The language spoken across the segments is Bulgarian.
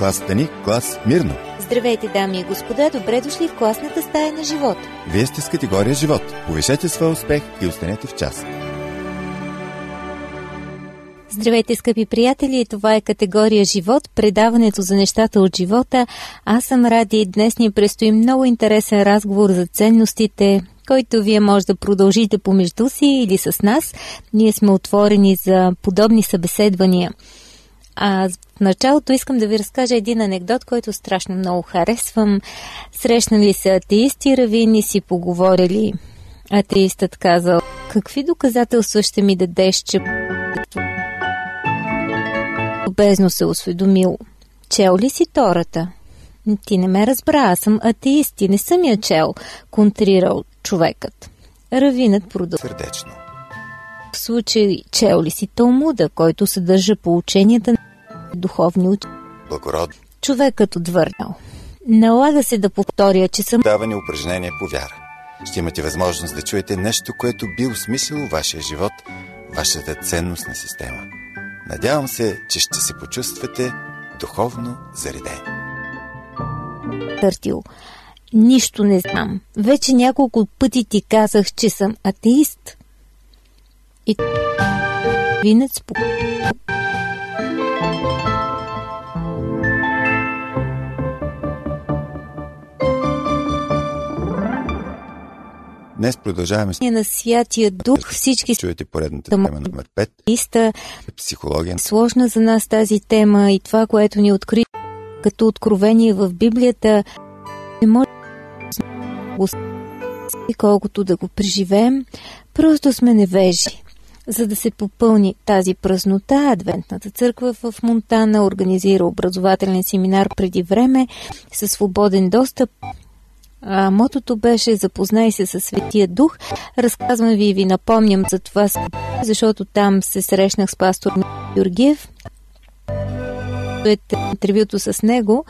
Клас Стани, клас Мирно. Здравейте, дами и господа, добре дошли в класната стая на живот. Вие сте с категория живот. Повишете своя успех и останете в час. Здравейте, скъпи приятели! Това е категория живот, предаването за нещата от живота. Аз съм Ради и днес ни предстои много интересен разговор за ценностите, който вие може да продължите помежду си или с нас. Ние сме отворени за подобни събеседвания. А в началото искам да ви разкажа един анекдот, който страшно много харесвам. Срещнали се атеисти и равини си поговорили. Атеистът казал, какви доказателства ще ми дадеш, че любезно се осведомил. Чел ли си Тората? Ти не ме разбра, аз съм атеист и не съм я чел, контрирал човекът. Равинът продължи. Сърдечно. В случай, чел ли си Талмуда, който съдържа поученията на духовни учени? Благородно. Човекът отвърнал. Налага се да повторя, че съм Даване упражнение по вяра. Ще имате възможност да чуете нещо, което би осмислило вашия живот, вашата ценностна система. Надявам се, че ще се почувствате духовно заредени. търтил. Нищо не знам. Вече няколко пъти ти казах, че съм атеист. И винец по... Днес продължаваме с на Святия Дух всички чуете поредната тема номер 5 иста. психология. Сложна за нас тази тема и това, което ни откри като откровение в Библията, не може колкото да го преживеем, просто сме невежи. За да се попълни тази празнота, Адвентната църква в Монтана организира образователен семинар преди време със свободен достъп. А, мотото беше Запознай се със Светия Дух. Разказвам ви и ви напомням за това, защото там се срещнах с пастор Георгиев. е интервюто с него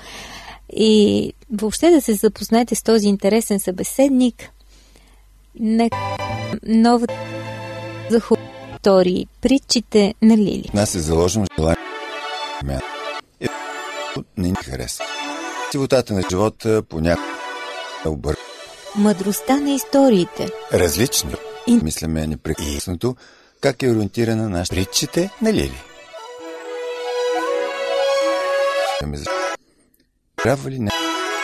и въобще да се запознаете с този интересен събеседник. Нека новата за истории, притчите на Лили. Нас е заложено желание. И не ни хареса. Сивотата на живота понякога е обър... Мъдростта на историите. различни. И- Мисляме непрекъснато как е ориентирана нашата притчите на Лили. Ами защо? Трябва ли не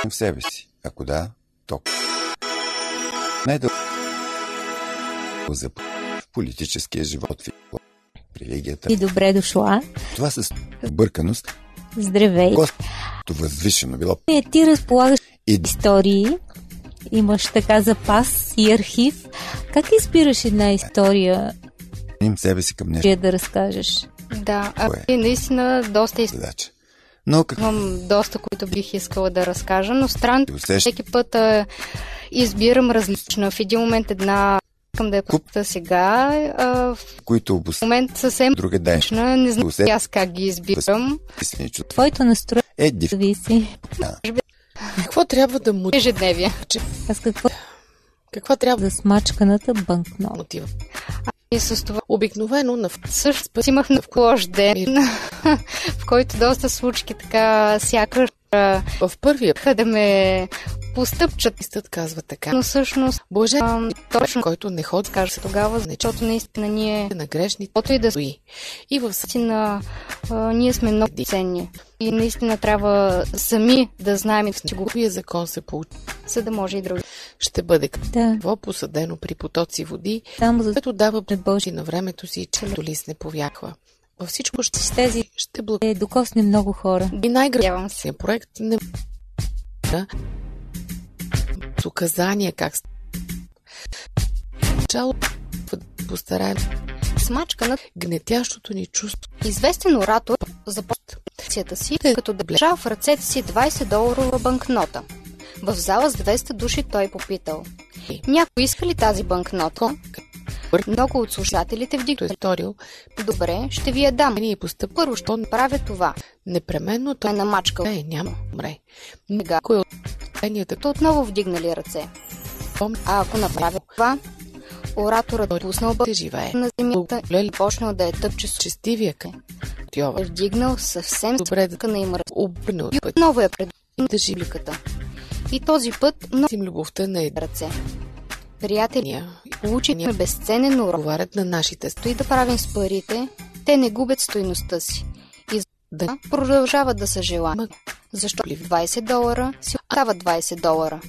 в себе си? Ако да, то. Най-дълго за в политическия живот, в религията. И добре дошла. Това с бърканост, Здравей. Господи, възвишено било Не, ти разполагаш и истории, имаш така запас и архив. Как избираш една история им себе си към нещо да разкажеш? Да, а наистина доста задача. Но какво имам доста, които бих искала да разкажа, но странно, усеща всеки път а, избирам различна. В един момент една искам да я Куп. купя сега, а, в които обосноват момент съвсем друга ден. различна. Не знам Усет- аз как ги избирам. Твоето настроение Е, див. зависи. Какво трябва да му Ежедневие. Аз какво Каква трябва да за смачканата банкнота? мотива? И с това Обикновено на също път имах на лош ден, в който доста случки така сякаш а, в първия да ме постъпчат. пистът казва така. Но всъщност Боже, а, точно който не ходи, кажа се тогава, защото наистина ние на грешните Каквото и да стои. И в наистина а, ние сме много ценни. И наистина трябва сами да знаем, че го Синговия закон се получи. за да може и други. Ще бъде Да, какво посадено при потоци води, само за което дава пред Божи. на времето си, че лист не повяква. Във всичко ще, С тези ще благодаря. е докосне много хора. И най-гръбния Надявам се. проект не с указания как начало постараем Смачка на гнетящото ни чувство. известен оратор започва акцията си, като блежа в ръцете си 20 доларова банкнота. В зала с 200 души той попитал. Някой иска ли тази банкнота? Много от слушателите Той е Добре, ще ви я дам. ние постъпва, Първо ще правя това. непременно Той е намачкал. е, няма, умре. Сега. Кой от тайнията То отново вдигнали ръце. А ако направя това, Ораторът е пуснал бък живее. на земята и почнал да е тъпче с честивия къ. е вдигнал съвсем Добре да на им ръце. обърне от И отново е пред публиката. И този път на им любовта на ръце. Приятели, едния. получихме безценен урок. На нашите Стои да правим с парите, те не губят стойността си. да Продължават да са желани. Защо 20 долара си остава 20 долара?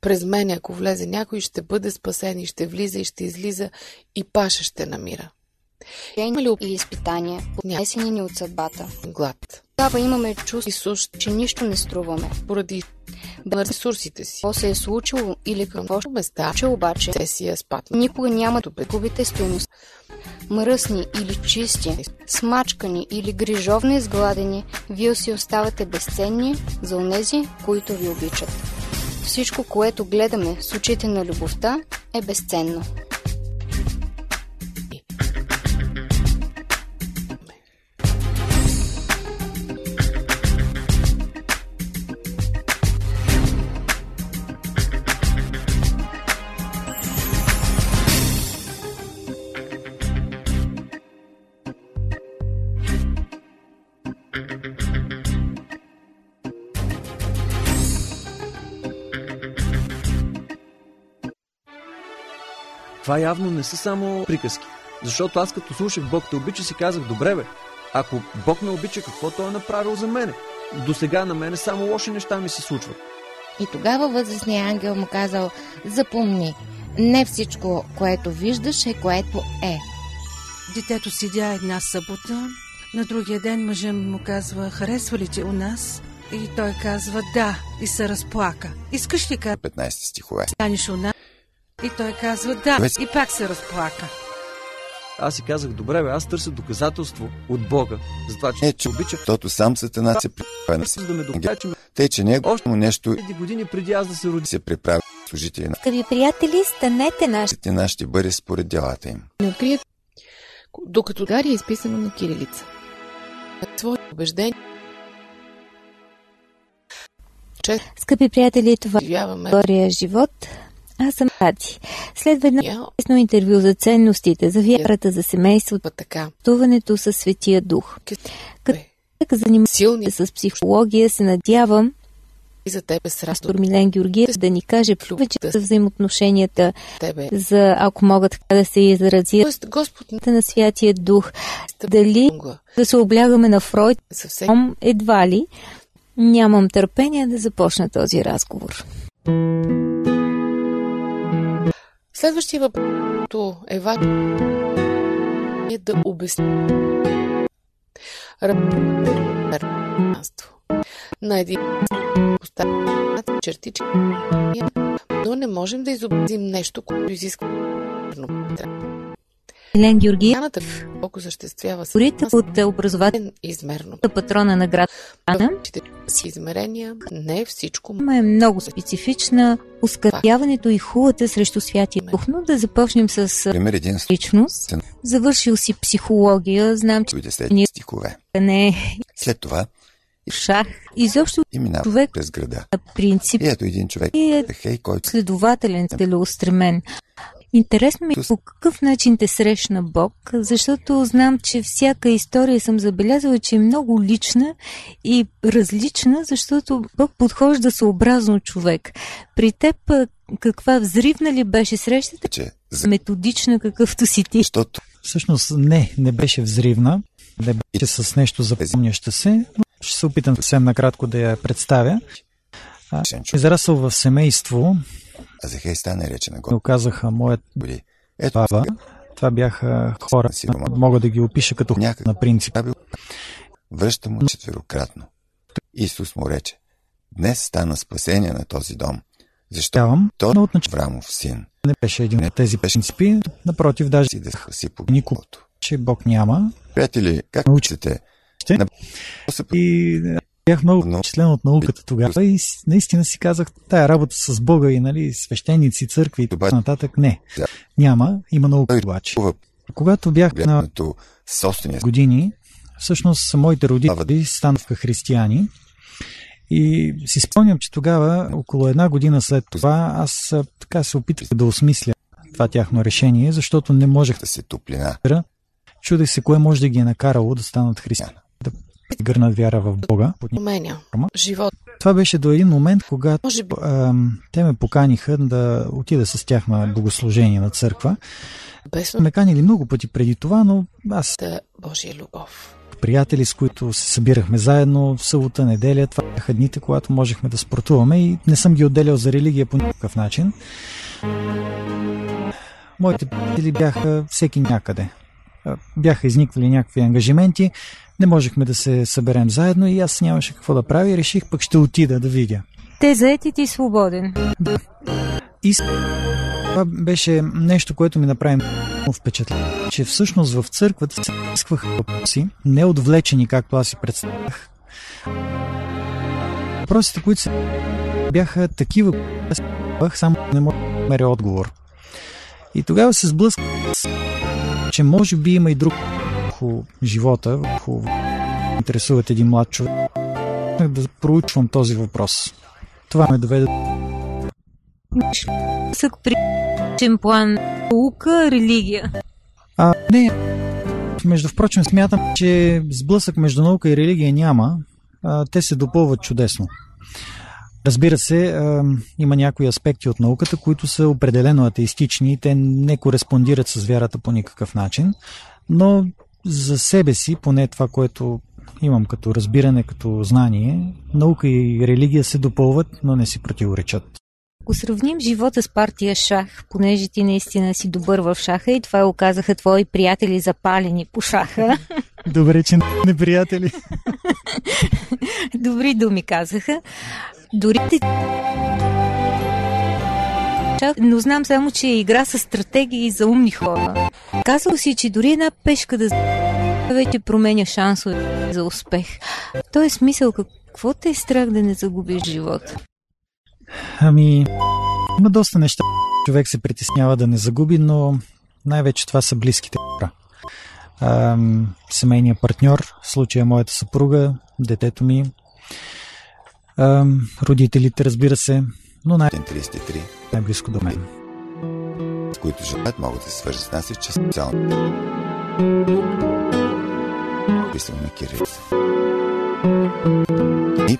През мен, ако влезе някой, ще бъде спасен и ще влиза и ще излиза и паша ще намира. Има ли и изпитания, поднесени ни от съдбата? Глад. Тогава имаме чувство, че нищо не струваме. поради на ресурсите си. Какво се е случило или какво ще места, че обаче те си е спад. никога няма да губите стойност. Мръсни или чисти, смачкани или грижовно изгладени, вие си оставате безценни за онези, които ви обичат. Всичко, което гледаме с очите на любовта, е безценно. Това явно не са само приказки. Защото аз като слушах Бог те обича си казах, добре бе, ако Бог ме обича, какво той е направил за мене? До сега на мене само лоши неща ми се случват. И тогава възрастният ангел му казал, запомни, не всичко, което виждаш е което е. Детето седя една събота, на другия ден мъжът му казва, харесва ли те у нас? И той казва да и се разплака. Искаш ли 15 стихове. каниш у нас? И той казва да и пак се разплака. Аз си казах, добре бе, аз търся доказателство от Бога, за това, че Не, че обича, защото сам сатана се приправя на си. да ме ме- Тъй, че него още му нещо преди години преди аз да се роди. се приправя служители на Скъпи приятели, станете наши Истина ще бъде според делата им. Не открият, докато Дария е изписано на кирилица. Твое убеждение, че Скъпи приятели, това е живот. Аз съм Ради. Следва едно интересно интервю за ценностите, за вярата, за семейството, така. пътуването със Светия Дух. Бе, Така занимавате Силни с психология, се надявам и за тебе с радост. Пастор Милен Георгиев да ни каже повече за взаимоотношенията, Тебе. за, ако мога така да се изразя, Тоест, Господ на Святия Дух. Дали да се облягаме на Фройд, Съвсем едва ли. Нямам търпение да започна този разговор. Следващия въпрос е важно е да обясни равенство на един поставят чертички, но не можем да изобразим нещо, което изисква Елен Георгиев, Промяната, колко съществява говорите от образователната измерно. патрона на град Ана, си измерения не всичко е много специфична. Оскърбяването и хулата срещу Святия Дух. Но да започнем с Пример един личност. Завършил си психология, знам, че Ние- стихове. не е След това шах. Изобщо и минава човек през града. на принцип И ето един човек, е хей, който следователен, целеустремен. Интересно ми е по какъв начин те срещна Бог, защото знам, че всяка история съм забелязала, че е много лична и различна, защото Бог подхожда съобразно човек. При теб каква взривна ли беше срещата? че за... Методична, какъвто си ти. Защото Всъщност не, не беше взривна, не беше с нещо запомняща се, но ще се опитам съвсем накратко да я представя. Израсъл в семейство, а за хей стане рече на ми Господи. оказаха моят Ето баба. Това бяха хора, мога да ги опиша като Някак. на принцип. Връща му четверократно. Исус му рече, днес стана спасение на този дом, защото Тявам, той но е отначало Аврамов син. не беше един от тези принципи. Напротив, даже Си да си по Нико. Никото. че Бог няма. Приятели, как Научите. учите? Ще. На... И бях много Но- впечатлен от науката тогава и наистина си казах, тая работа с Бога и нали, свещеници, църкви и така нататък, не. Няма, има наука обаче. Когато бях на години, всъщност моите родители станаха християни и си спомням, че тогава, около една година след това, аз така се опитвах да осмисля това тяхно решение, защото не можех да се топлина. Чудех се кое може да ги е накарало да станат християни, гърнат вяра в Бога. Променя живот. Това беше до един момент, когато Може би а, те ме поканиха да отида с тях на богослужение на църква. без Ме канили много пъти преди това, но аз да Божия любов. приятели, с които се събирахме заедно в събота, неделя. Това бяха дните, когато можехме да спортуваме и не съм ги отделял за религия по никакъв начин. Моите приятели бяха всеки някъде. Бяха изниквали някакви ангажименти, не можехме да се съберем заедно и аз нямаше какво да правя и реших пък ще отида да видя. Те заети ти свободен. И това беше нещо, което ми направи впечатление, че всъщност в църквата се изискваха въпроси, не отвлечени, както аз си представях. Въпросите, които се бяха такива, задавах, само не мога да намеря отговор. И тогава се сблъсках, че може би има и друг върху живота, върху интересуват един млад човек. Да проучвам този въпрос. Това ме доведе Сък при личен план. Наука, религия. А, не. Между впрочем, смятам, че сблъсък между наука и религия няма. А, те се допълват чудесно. Разбира се, а, има някои аспекти от науката, които са определено атеистични и те не кореспондират с вярата по никакъв начин, но за себе си, поне това, което имам като разбиране, като знание, наука и религия се допълват, но не си противоречат. Ако сравним живота с партия шах, понеже ти наистина си добър в шаха и това оказаха твои приятели запалени по шаха, Добре, че не приятели. добри думи казаха, дори те... Шах, но знам само, че е игра с стратегии за умни хора. Казал си, че дори една пешка да вече променя шансове за успех. В този смисъл, какво те е страх да не загубиш живота? Ами, има доста неща. Човек се притеснява да не загуби, но най-вече това са близките хора. Семейният партньор, в случая моята съпруга, детето ми, ам, родителите, разбира се, но най- 33, най-близко до мен. с които желаят, могат да се свържат с нас и чрез социално. Писано на. И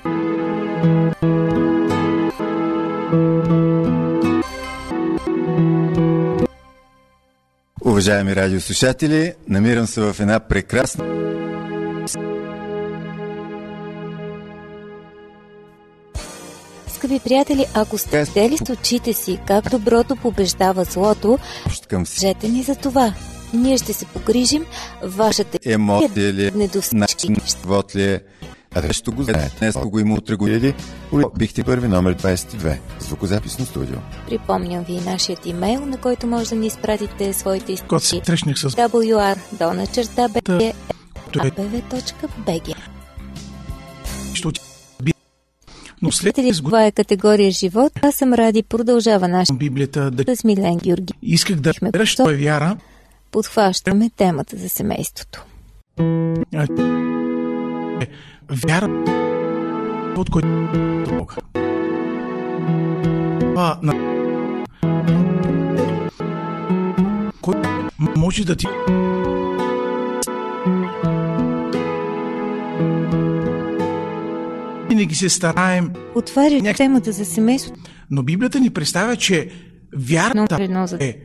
Уважаеми радиослушатели, намирам се в една прекрасна Скъпи приятели, ако сте видели с очите си как доброто побеждава злото, кажете ни за това. Ние ще се погрижим вашата емоция ли е, не достигне. начин на живот ли е, а нещо го знаете. Днес го има утре го или бихте първи номер 22, звукозаписно студио. Припомням ви нашият имейл, на който може да ни изпратите своите Когато се източи. срещнах с wr дона черта Той- bg ще. Но след това е категория живот. Аз съм Ради. Продължава нашата Библията да с Милен Георги. исках да разбера, що е вяра. Подхващаме темата за семейството. е Вяра от който Бога. Това на кой може да ти винаги се стараем, Отваряш Няк- темата за семейството но Библията ни представя, че вярата едно за е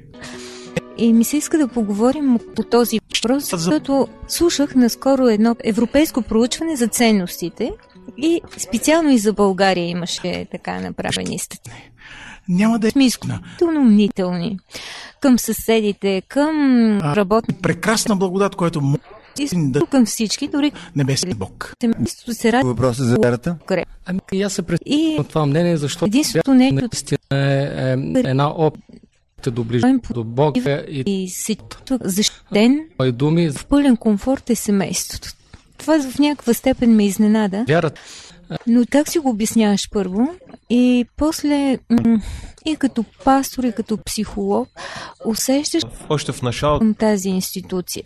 И ми се иска да поговорим по този въпрос, защото слушах наскоро едно европейско проучване за ценностите и специално и за България имаше така направени статии. няма да е Сме изключително мнителни към съседите, към А, работниците, прекрасна благодат, която може да към всички, дори небесния Бог. се радва Въпроса за вярата? Ами и аз се пред и на това мнение, защото единственото нещо наистина е, е една опит да доближи до Бога и и се чувства защитен твои думи. в пълен комфорт е семейството. Това в някаква степен ме изненада. Вярата Но как си го обясняваш първо? И после и като пастор, и като психолог усещаш Още в началото към тази институция.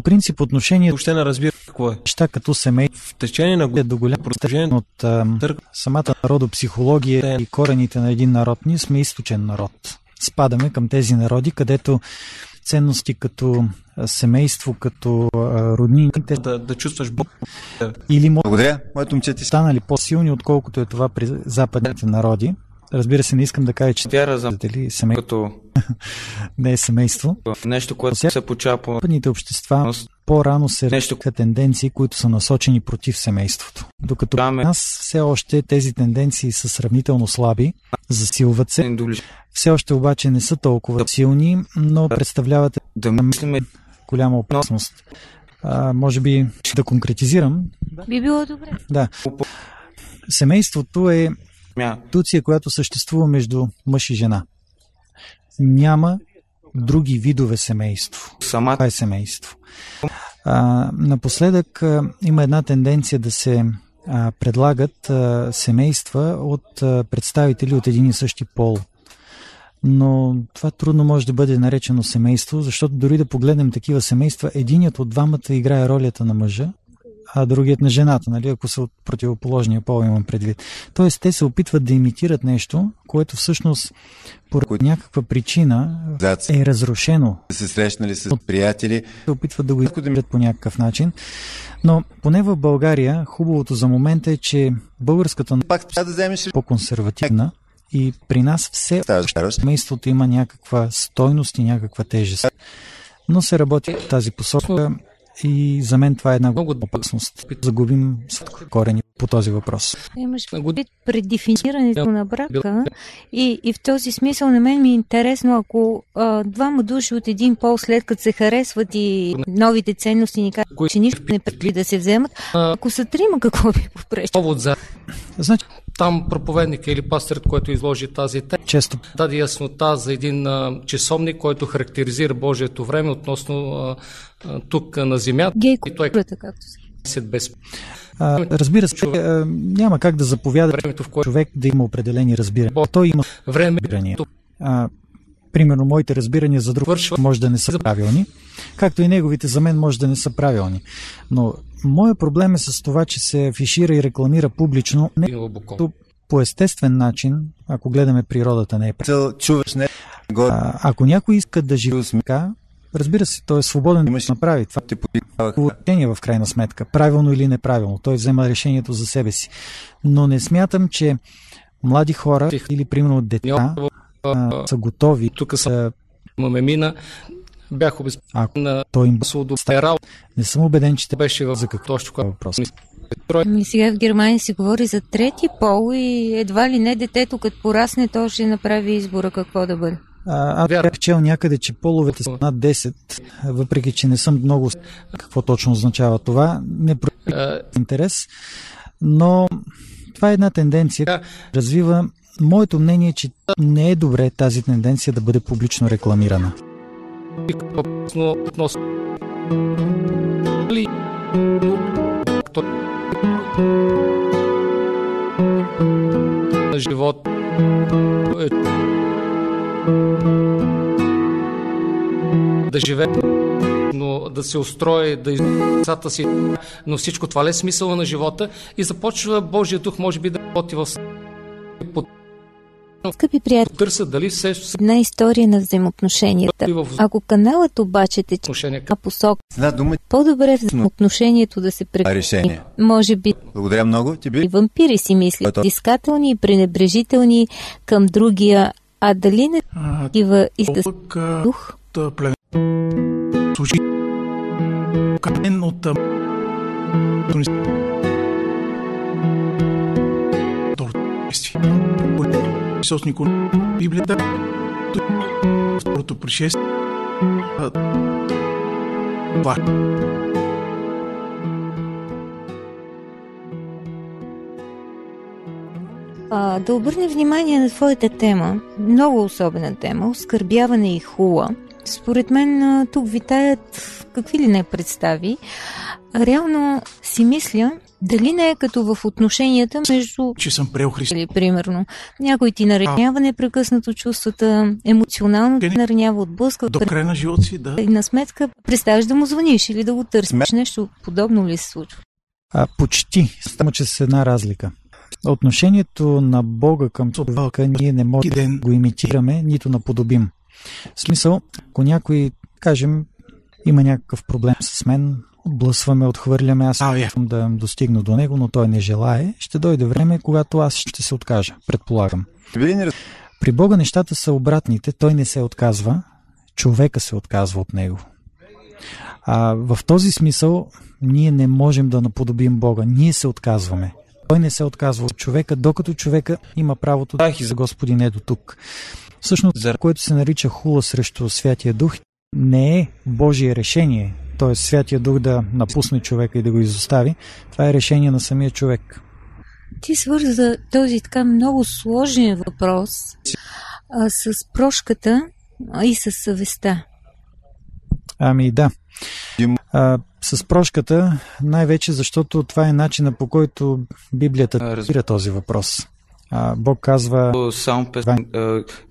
В принцип, отношението въобще не разбира какво е. неща като семейство В течение на е година до голяма Продължение степен от ам, Търг. самата народопсихология и корените на един народ. Ние сме източен народ. спадаме към тези народи, където ценности като а, семейство, като а, роднини, те Да, да чувстваш Бог. или могат Благодаря. Моето момче ти станали по-силни, отколкото е това при западните народи. Разбира се, не искам да кажа, че Вяра за дали семейство като не е семейство. нещо, което Сега- се получава по Западните общества по-рано се Нещо- тенденции, които са насочени против семейството. Докато Там при е- нас все още тези тенденции са сравнително слаби, засилват се. Все още обаче не са толкова силни, но представляват да мислиме голяма опасност. А, може би да конкретизирам. Би било добре. Да. Семейството е институция, която съществува между мъж и жена. Няма други видове семейство. самата Това е семейство. А, напоследък а, има една тенденция да се а, предлагат а, семейства от а, представители от един и същи пол. Но това трудно може да бъде наречено семейство, защото дори да погледнем такива семейства, единият от двамата играе ролята на мъжа, а другият на жената, нали, ако са от противоположния пол, имам предвид. Тоест, те се опитват да имитират нещо, което всъщност поради някаква причина е разрушено се срещнали с приятели. се опитват да го изкодят по някакъв начин. Но поне в България хубавото за момента е, че българската Пак да вземеш по-консервативна и при нас все семейството има някаква стойност и някаква тежест. Но се работи в тази посока и за мен това е една голяма опасност. Загубим корени по този въпрос. Имаш предвид предефинирането на брака и, и в този смисъл на мен ми е интересно, ако а, двама души от един пол след като се харесват и новите ценности ни казват, че нищо не предли да се вземат, ако са трима, какво би за Значи, там проповедника или пастърът, който изложи тази тема, често даде яснота за един а, часовник, който характеризира Божието време относно а, а, тук а, на земята. Гей И той е както се 10 без а, разбира се, а, няма как да заповяда времето, в което човек да има определени разбирания. Той има време. А, примерно, моите разбирания за друг Вършва. може да не са правилни, както и неговите за мен може да не са правилни. Но моят проблем е с това, че се афишира и рекламира публично не като по естествен начин, ако гледаме природата не е. Го А, ако някой иска да живее така, разбира се, той е свободен да направи. Това решение в крайна сметка, правилно или неправилно. Той взема решението за себе си. Но не смятам, че млади хора или примерно деца а, са готови Тук са имаме мина. Бях ако обезпокоен на той им Судоперал. не съм убеден, че те Беше в за какво точно въпрос. Ами сега в Германия се говори за трети пол и едва ли не детето, като порасне, то ще направи избора какво да бъде. А, аз бях чел някъде, че половете са над 10, въпреки че не съм много какво точно означава това. Не проявих интерес, но това е една тенденция, развива. Моето мнение е, че не е добре тази тенденция да бъде публично рекламирана. Живот. Е, да живее но да се устрои, да из децата си, но всичко това ли е смисъла на живота? И започва Божия дух може би да работи в под Скъпи приятели, търса дали се една история на взаимоотношенията. Ако каналът обаче тече посока, С една дума по-добре взаимоотношението да се а прекрати. решение. Може би Благодаря много. Ти и вампири си мислят, искателни и пренебрежителни към другия, а дали не А, такива и с пък а, дух? случи канен от а, Исус Никол Библията второто пришествие това А, да обърнем внимание на твоята тема, много особена тема, оскърбяване и хула. Според мен тук витаят какви ли не представи. Реално си мисля, дали не е като в отношенията между че съм приел Христа. или примерно някой ти наранява непрекъснато чувствата, емоционално ти наранява, отблъсква, До края на живота си да и на сметка представяш да му звъниш или да го търсиш. Сме- Нещо подобно ли се случва? А, почти, само че с една разлика. Отношението на Бога към човека ние не можем да го имитираме, нито наподобим. В смисъл, ако някой, кажем, има някакъв проблем с мен, отблъсваме, отхвърляме, аз искам да достигна до него, но той не желае, ще дойде време, когато аз ще се откажа, предполагам. При Бога нещата са обратните, той не се отказва, човека се отказва от него. А, в този смисъл ние не можем да наподобим Бога, ние се отказваме. Той не се отказва от човека, докато човека има правото да и за Господи не до тук. Всъщност, за което се нарича хула срещу Святия Дух, не е Божие решение, т.е. Святия Дух да напусне човека и да го изостави. Това е решение на самия човек. Ти свърза този така много сложен въпрос а, с прошката и с съвестта. Ами да. А, с прошката, най-вече защото това е начина по който Библията разбира този въпрос. А, Бог казва... Само пес,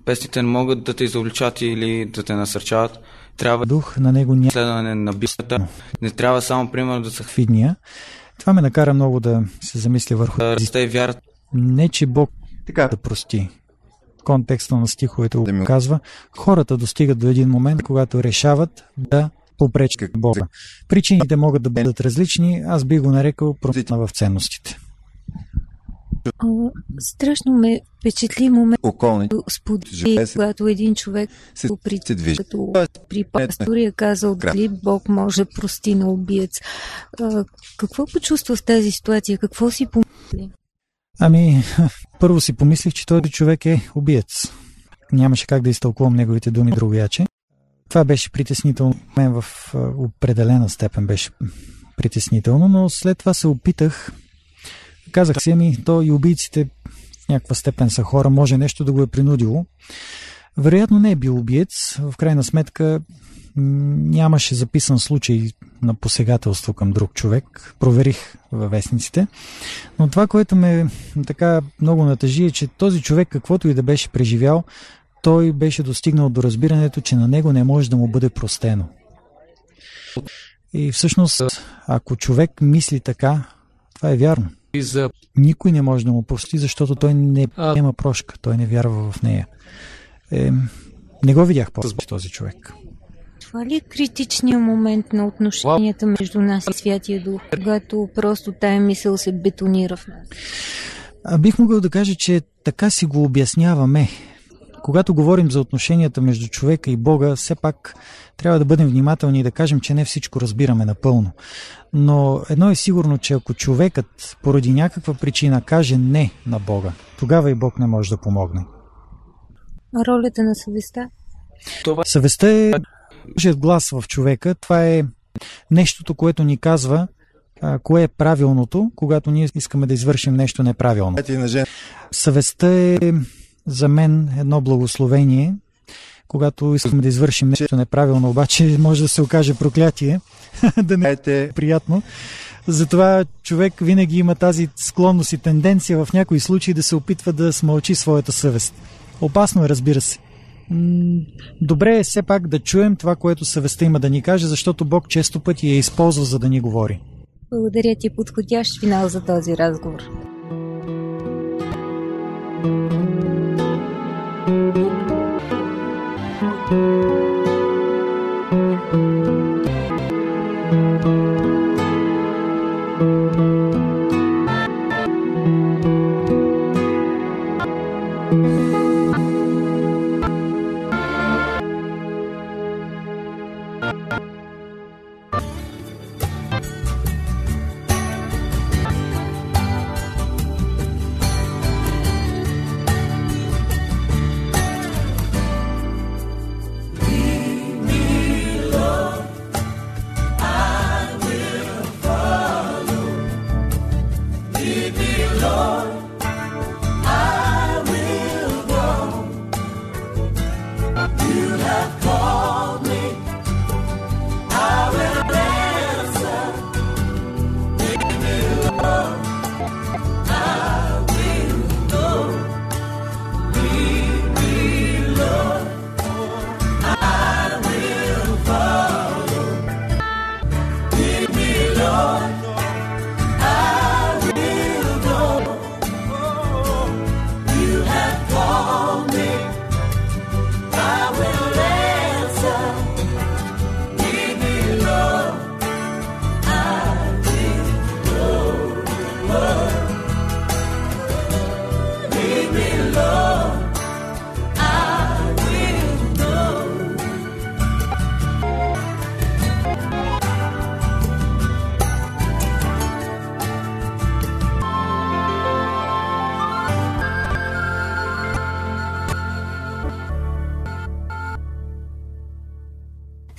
песните не могат да те изобличат или да те насърчават. Трябва дух на него няма следване на Библията. Не трябва само, примерно, да са видния. Това ме накара много да се замисля върху да расте вяра. Не, че Бог така да прости. Контекста на стиховете го казва. Хората достигат до един момент, когато решават да попречат Бога. Причините могат да бъдат различни, аз би го нарекал промяна в ценностите. О, страшно ме впечатли момент, сподели, когато един човек се при, като при пастория казал дали Бог може прости на убиец. А, какво почувства в тази ситуация? Какво си помисли? Ами, първо си помислих, че този човек е убиец. Нямаше как да изтълкувам неговите думи другояче. Това беше притеснително. Мен в определена степен беше притеснително, но след това се опитах Казах си, ами, то и убийците в някаква степен са хора, може нещо да го е принудило. Вероятно не е бил убиец. В крайна сметка нямаше записан случай на посегателство към друг човек. Проверих във вестниците. Но това, което ме така много натъжи е, че този човек, каквото и да беше преживял, той беше достигнал до разбирането, че на него не може да му бъде простено. И всъщност, ако човек мисли така, това е вярно. Никой не може да му прости, защото той не има прошка, той не вярва в нея. Е, не го видях по този човек. Това ли е критичният момент на отношенията между нас и Святия Дух, когато просто тая мисъл се бетонира в нас? А бих могъл да кажа, че така си го обясняваме. Когато говорим за отношенията между човека и Бога, все пак трябва да бъдем внимателни и да кажем, че не всичко разбираме напълно. Но едно е сигурно, че ако човекът поради някаква причина каже не на Бога, тогава и Бог не може да помогне. Ролята на съвестта? Това... Съвестта е Божият глас в човека. Това е нещото, което ни казва а, кое е правилното, когато ние искаме да извършим нещо неправилно. Съвестта е за мен едно благословение, когато искаме да извършим нещо неправилно, обаче може да се окаже проклятие, да не е приятно. Затова човек винаги има тази склонност и тенденция в някои случаи да се опитва да смълчи своята съвест. Опасно е, разбира се. Добре е все пак да чуем това, което съвестта има да ни каже, защото Бог често пъти я използва, за да ни говори. Благодаря ти, подходящ финал за този разговор.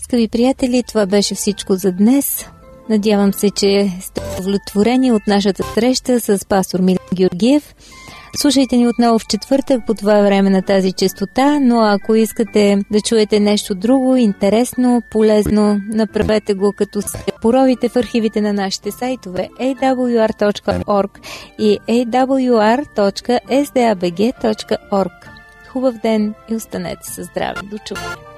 Скъпи приятели, това беше всичко за днес. Надявам се, че сте удовлетворени от нашата среща с пастор Милен Георгиев. Слушайте ни отново в четвъртък по това време на тази частота, но ако искате да чуете нещо друго, интересно, полезно, направете го като се поровите в архивите на нашите сайтове awr.org и awr.sdabg.org. Хубав ден и останете със здраве. До чуване!